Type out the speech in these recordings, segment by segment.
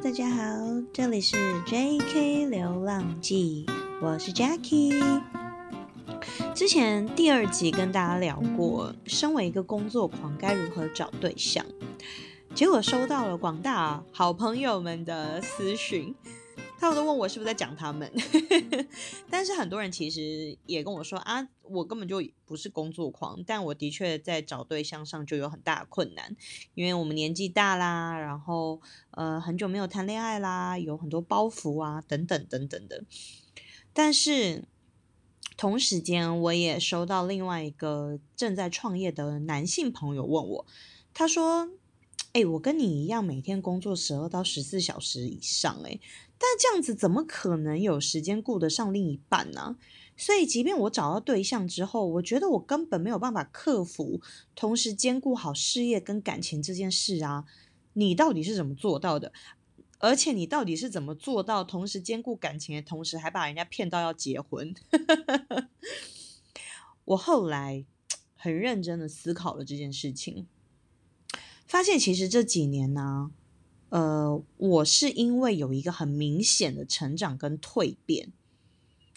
大家好，这里是 J.K. 流浪记，我是 Jackie。之前第二集跟大家聊过，身为一个工作狂该如何找对象，结果收到了广大好朋友们的私讯。他们都问我是不是在讲他们，但是很多人其实也跟我说啊，我根本就不是工作狂，但我的确在找对象上就有很大的困难，因为我们年纪大啦，然后呃很久没有谈恋爱啦，有很多包袱啊等等等等的。但是同时间，我也收到另外一个正在创业的男性朋友问我，他说。哎，我跟你一样，每天工作十二到十四小时以上，哎，但这样子怎么可能有时间顾得上另一半呢？所以，即便我找到对象之后，我觉得我根本没有办法克服同时兼顾好事业跟感情这件事啊！你到底是怎么做到的？而且，你到底是怎么做到同时兼顾感情的同时，还把人家骗到要结婚？我后来 很认真的思考了这件事情。发现其实这几年呢，呃，我是因为有一个很明显的成长跟蜕变，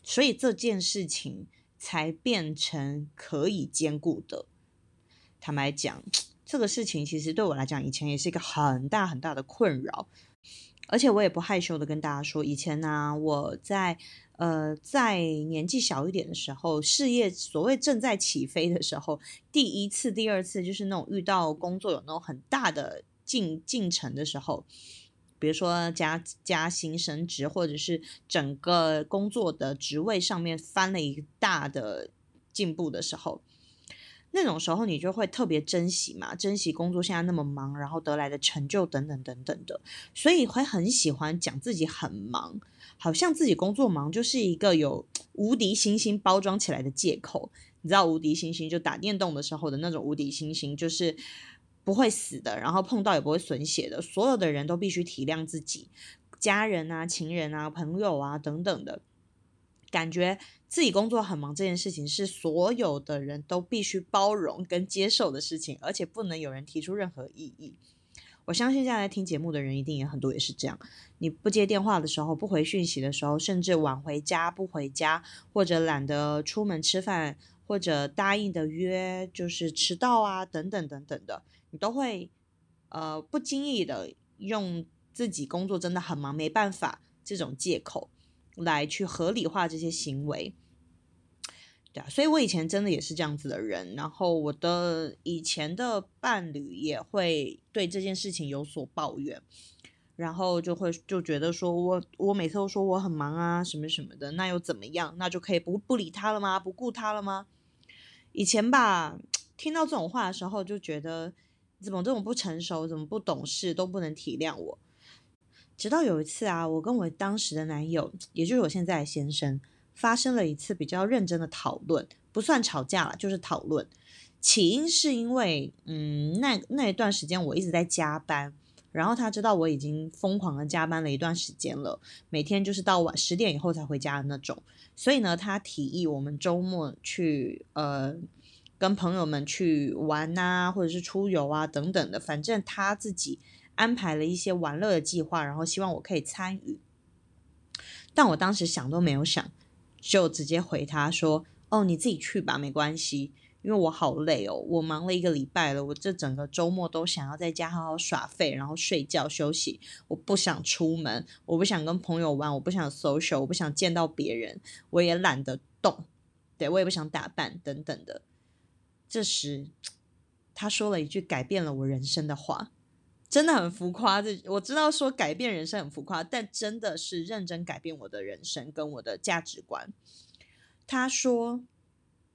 所以这件事情才变成可以兼顾的。坦白讲，这个事情其实对我来讲，以前也是一个很大很大的困扰，而且我也不害羞的跟大家说，以前呢，我在。呃，在年纪小一点的时候，事业所谓正在起飞的时候，第一次、第二次就是那种遇到工作有那种很大的进进程的时候，比如说加加薪升职，或者是整个工作的职位上面翻了一大的进步的时候。那种时候你就会特别珍惜嘛，珍惜工作现在那么忙，然后得来的成就等等等等的，所以会很喜欢讲自己很忙，好像自己工作忙就是一个有无敌星星包装起来的借口。你知道无敌星星就打电动的时候的那种无敌星星，就是不会死的，然后碰到也不会损血的，所有的人都必须体谅自己，家人啊、情人啊、朋友啊等等的。感觉自己工作很忙这件事情是所有的人都必须包容跟接受的事情，而且不能有人提出任何异议。我相信现在听节目的人一定也很多，也是这样。你不接电话的时候，不回讯息的时候，甚至晚回家不回家，或者懒得出门吃饭，或者答应的约就是迟到啊，等等等等的，你都会呃不经意的用自己工作真的很忙没办法这种借口。来去合理化这些行为，对啊，所以我以前真的也是这样子的人，然后我的以前的伴侣也会对这件事情有所抱怨，然后就会就觉得说我我每次都说我很忙啊，什么什么的，那又怎么样？那就可以不不理他了吗？不顾他了吗？以前吧，听到这种话的时候，就觉得怎么这么不成熟，怎么不懂事，都不能体谅我。直到有一次啊，我跟我当时的男友，也就是我现在的先生，发生了一次比较认真的讨论，不算吵架了，就是讨论。起因是因为，嗯，那那一段时间我一直在加班，然后他知道我已经疯狂的加班了一段时间了，每天就是到晚十点以后才回家的那种，所以呢，他提议我们周末去，呃，跟朋友们去玩啊，或者是出游啊等等的，反正他自己。安排了一些玩乐的计划，然后希望我可以参与。但我当时想都没有想，就直接回他说：“哦，你自己去吧，没关系，因为我好累哦，我忙了一个礼拜了，我这整个周末都想要在家好好耍废，然后睡觉休息。我不想出门，我不想跟朋友玩，我不想 social，我不想见到别人，我也懒得动，对我也不想打扮等等的。”这时，他说了一句改变了我人生的话。真的很浮夸，这我知道说改变人生很浮夸，但真的是认真改变我的人生跟我的价值观。他说：“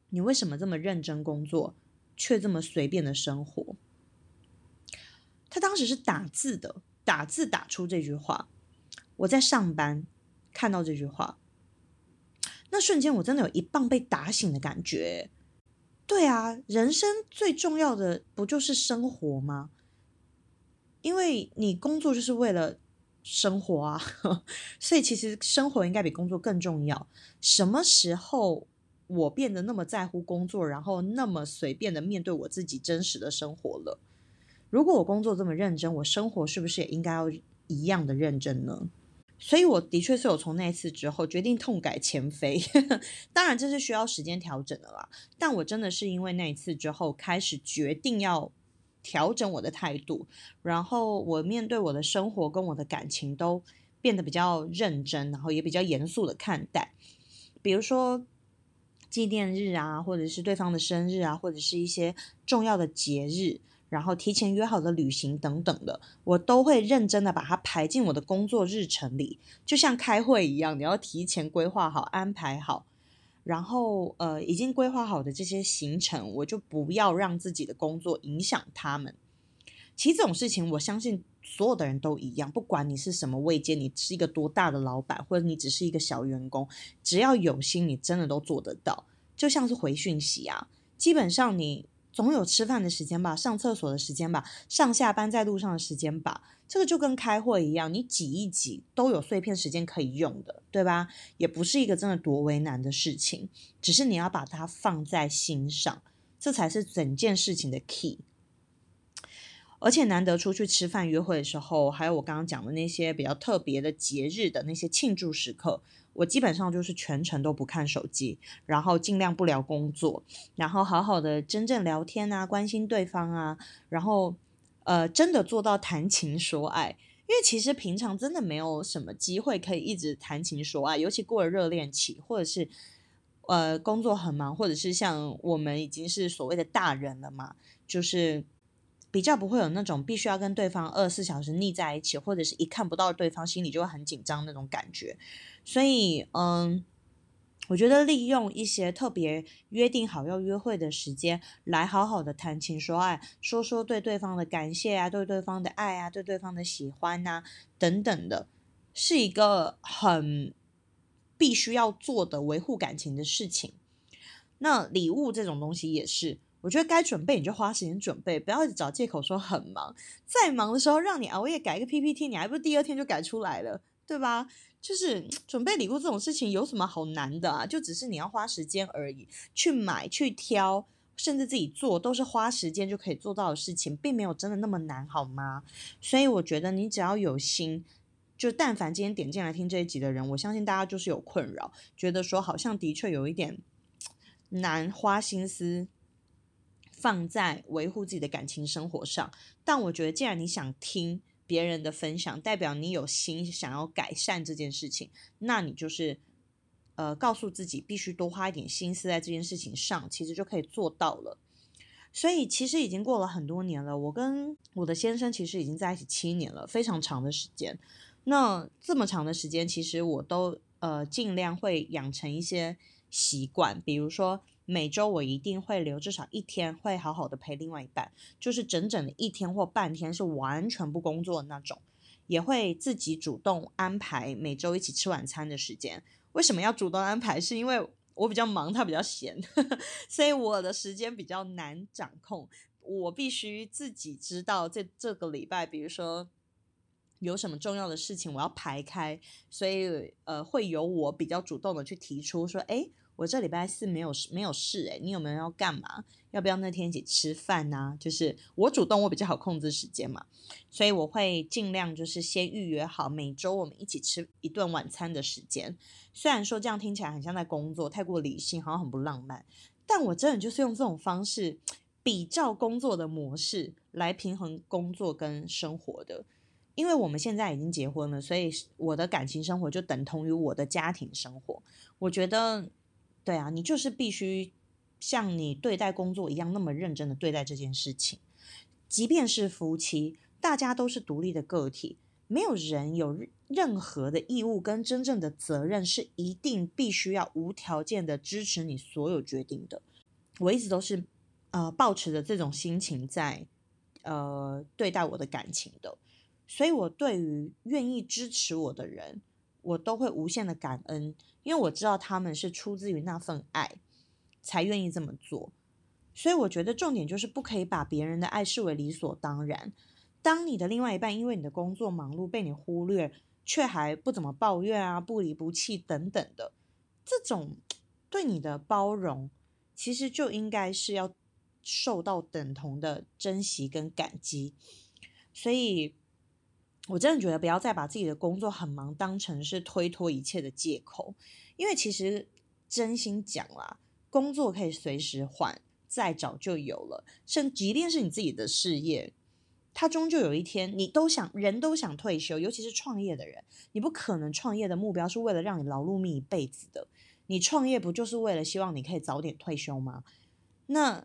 你为什么这么认真工作，却这么随便的生活？”他当时是打字的，打字打出这句话。我在上班看到这句话，那瞬间我真的有一棒被打醒的感觉。对啊，人生最重要的不就是生活吗？因为你工作就是为了生活啊，所以其实生活应该比工作更重要。什么时候我变得那么在乎工作，然后那么随便的面对我自己真实的生活了？如果我工作这么认真，我生活是不是也应该要一样的认真呢？所以我的确是有从那一次之后决定痛改前非，当然这是需要时间调整的啦。但我真的是因为那一次之后，开始决定要调整我的态度，然后我面对我的生活跟我的感情都变得比较认真，然后也比较严肃的看待。比如说纪念日啊，或者是对方的生日啊，或者是一些重要的节日。然后提前约好的旅行等等的，我都会认真的把它排进我的工作日程里，就像开会一样，你要提前规划好、安排好。然后，呃，已经规划好的这些行程，我就不要让自己的工作影响他们。其实这种事情，我相信所有的人都一样，不管你是什么位阶，你是一个多大的老板，或者你只是一个小员工，只要有心，你真的都做得到。就像是回讯息啊，基本上你。总有吃饭的时间吧，上厕所的时间吧，上下班在路上的时间吧，这个就跟开会一样，你挤一挤都有碎片时间可以用的，对吧？也不是一个真的多为难的事情，只是你要把它放在心上，这才是整件事情的 key。而且难得出去吃饭约会的时候，还有我刚刚讲的那些比较特别的节日的那些庆祝时刻。我基本上就是全程都不看手机，然后尽量不聊工作，然后好好的真正聊天啊，关心对方啊，然后呃，真的做到谈情说爱。因为其实平常真的没有什么机会可以一直谈情说爱，尤其过了热恋期，或者是呃工作很忙，或者是像我们已经是所谓的大人了嘛，就是比较不会有那种必须要跟对方二十四小时腻在一起，或者是一看不到对方心里就会很紧张那种感觉。所以，嗯，我觉得利用一些特别约定好要约会的时间，来好好的谈情说爱，说说对对方的感谢啊，对对方的爱啊，对对方的喜欢呐，等等的，是一个很必须要做的维护感情的事情。那礼物这种东西也是，我觉得该准备你就花时间准备，不要找借口说很忙。再忙的时候让你熬夜改一个 PPT，你还不是第二天就改出来了，对吧？就是准备礼物这种事情有什么好难的啊？就只是你要花时间而已，去买、去挑，甚至自己做，都是花时间就可以做到的事情，并没有真的那么难，好吗？所以我觉得你只要有心，就但凡今天点进来听这一集的人，我相信大家就是有困扰，觉得说好像的确有一点难花心思放在维护自己的感情生活上。但我觉得，既然你想听。别人的分享代表你有心想要改善这件事情，那你就是呃告诉自己必须多花一点心思在这件事情上，其实就可以做到了。所以其实已经过了很多年了，我跟我的先生其实已经在一起七年了，非常长的时间。那这么长的时间，其实我都呃尽量会养成一些习惯，比如说。每周我一定会留至少一天，会好好的陪另外一半，就是整整的一天或半天是完全不工作的那种，也会自己主动安排每周一起吃晚餐的时间。为什么要主动安排？是因为我比较忙，他比较闲，所以我的时间比较难掌控。我必须自己知道这这个礼拜，比如说有什么重要的事情我要排开，所以呃会由我比较主动的去提出说，哎。我这礼拜四没有事，没有事诶，你有没有要干嘛？要不要那天一起吃饭呢？就是我主动，我比较好控制时间嘛，所以我会尽量就是先预约好每周我们一起吃一顿晚餐的时间。虽然说这样听起来很像在工作，太过理性，好像很不浪漫，但我真的就是用这种方式比照工作的模式来平衡工作跟生活的。因为我们现在已经结婚了，所以我的感情生活就等同于我的家庭生活。我觉得。对啊，你就是必须像你对待工作一样那么认真的对待这件事情。即便是夫妻，大家都是独立的个体，没有人有任何的义务跟真正的责任是一定必须要无条件的支持你所有决定的。我一直都是呃保持着这种心情在呃对待我的感情的，所以我对于愿意支持我的人。我都会无限的感恩，因为我知道他们是出自于那份爱，才愿意这么做。所以我觉得重点就是不可以把别人的爱视为理所当然。当你的另外一半因为你的工作忙碌被你忽略，却还不怎么抱怨啊、不离不弃等等的，这种对你的包容，其实就应该是要受到等同的珍惜跟感激。所以。我真的觉得不要再把自己的工作很忙当成是推脱一切的借口，因为其实真心讲啦，工作可以随时换，再找就有了。甚即便是你自己的事业，它终究有一天，你都想人都想退休，尤其是创业的人，你不可能创业的目标是为了让你劳碌命一辈子的。你创业不就是为了希望你可以早点退休吗？那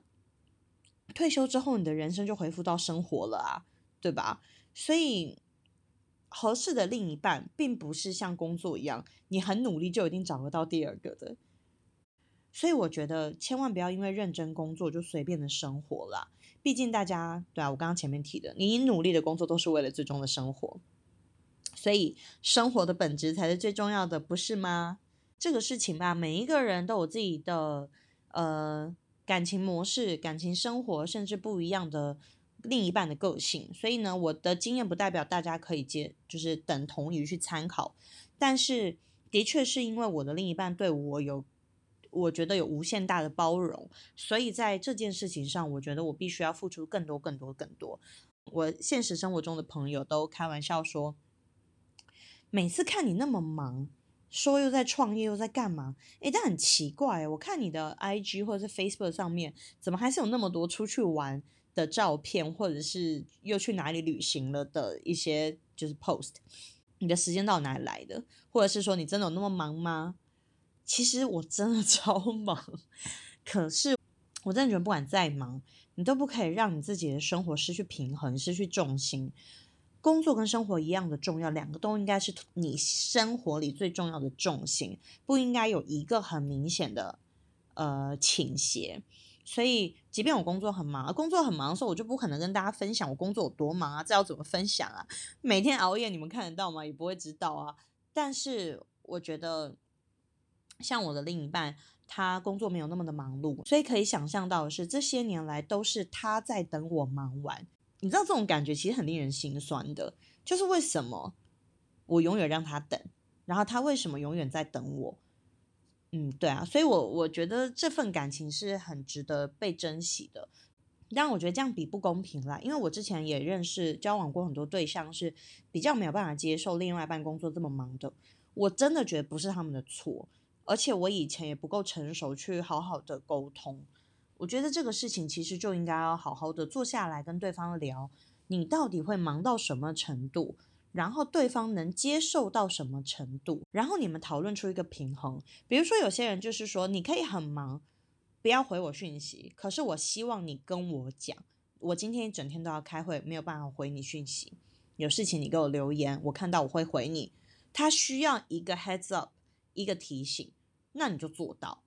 退休之后，你的人生就恢复到生活了啊，对吧？所以。合适的另一半，并不是像工作一样，你很努力就一定找得到第二个的。所以我觉得千万不要因为认真工作就随便的生活啦。毕竟大家对啊，我刚刚前面提的，你努力的工作都是为了最终的生活。所以生活的本质才是最重要的，不是吗？这个事情吧，每一个人都有自己的呃感情模式、感情生活，甚至不一样的。另一半的个性，所以呢，我的经验不代表大家可以接，就是等同于去参考。但是，的确是因为我的另一半对我有，我觉得有无限大的包容，所以在这件事情上，我觉得我必须要付出更多、更多、更多。我现实生活中的朋友都开玩笑说，每次看你那么忙，说又在创业又在干嘛？诶，但很奇怪，我看你的 IG 或者是 Facebook 上面，怎么还是有那么多出去玩？的照片，或者是又去哪里旅行了的一些就是 post，你的时间到哪里来的？或者是说你真的有那么忙吗？其实我真的 超忙，可是我真的觉得不管再忙，你都不可以让你自己的生活失去平衡、失去重心。工作跟生活一样的重要，两个都应该是你生活里最重要的重心，不应该有一个很明显的呃倾斜。所以，即便我工作很忙，工作很忙的时候，我就不可能跟大家分享我工作有多忙啊！这要怎么分享啊？每天熬夜，你们看得到吗？也不会知道啊。但是，我觉得像我的另一半，他工作没有那么的忙碌，所以可以想象到的是，这些年来都是他在等我忙完。你知道这种感觉其实很令人心酸的，就是为什么我永远让他等，然后他为什么永远在等我？嗯，对啊，所以，我我觉得这份感情是很值得被珍惜的。当然，我觉得这样比不公平啦，因为我之前也认识、交往过很多对象，是比较没有办法接受另外一半工作这么忙的。我真的觉得不是他们的错，而且我以前也不够成熟去好好的沟通。我觉得这个事情其实就应该要好好的坐下来跟对方聊，你到底会忙到什么程度？然后对方能接受到什么程度？然后你们讨论出一个平衡。比如说，有些人就是说，你可以很忙，不要回我讯息，可是我希望你跟我讲，我今天一整天都要开会，没有办法回你讯息。有事情你给我留言，我看到我会回你。他需要一个 heads up，一个提醒，那你就做到。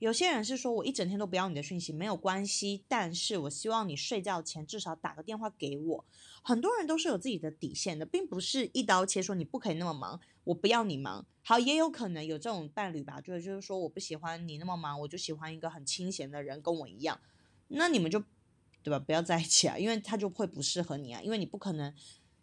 有些人是说，我一整天都不要你的讯息，没有关系，但是我希望你睡觉前至少打个电话给我。很多人都是有自己的底线的，并不是一刀切说你不可以那么忙，我不要你忙。好，也有可能有这种伴侣吧，就是就是说我不喜欢你那么忙，我就喜欢一个很清闲的人跟我一样，那你们就对吧？不要在一起啊，因为他就会不适合你啊，因为你不可能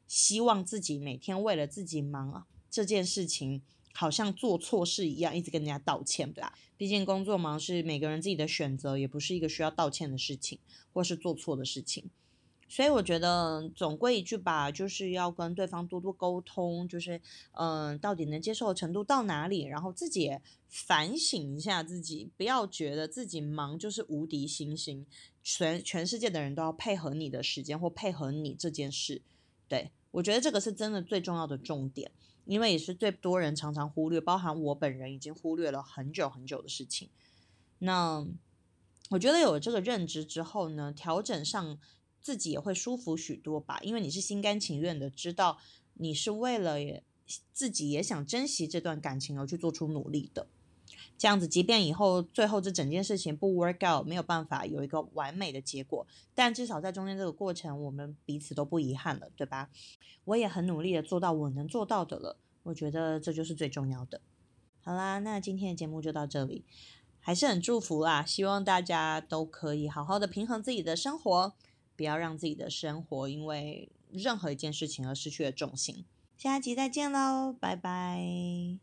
希望自己每天为了自己忙啊这件事情。好像做错事一样，一直跟人家道歉，对吧？毕竟工作忙是每个人自己的选择，也不是一个需要道歉的事情，或是做错的事情。所以我觉得总归一句吧，就是要跟对方多多沟通，就是嗯，到底能接受的程度到哪里，然后自己反省一下自己，不要觉得自己忙就是无敌星星，全全世界的人都要配合你的时间或配合你这件事。对我觉得这个是真的最重要的重点。因为也是最多人常常忽略，包含我本人已经忽略了很久很久的事情。那我觉得有了这个认知之后呢，调整上自己也会舒服许多吧。因为你是心甘情愿的，知道你是为了自己也想珍惜这段感情而去做出努力的。这样子，即便以后最后这整件事情不 work out，没有办法有一个完美的结果，但至少在中间这个过程，我们彼此都不遗憾了，对吧？我也很努力的做到我能做到的了，我觉得这就是最重要的。好啦，那今天的节目就到这里，还是很祝福啦，希望大家都可以好好的平衡自己的生活，不要让自己的生活因为任何一件事情而失去了重心。下集再见喽，拜拜。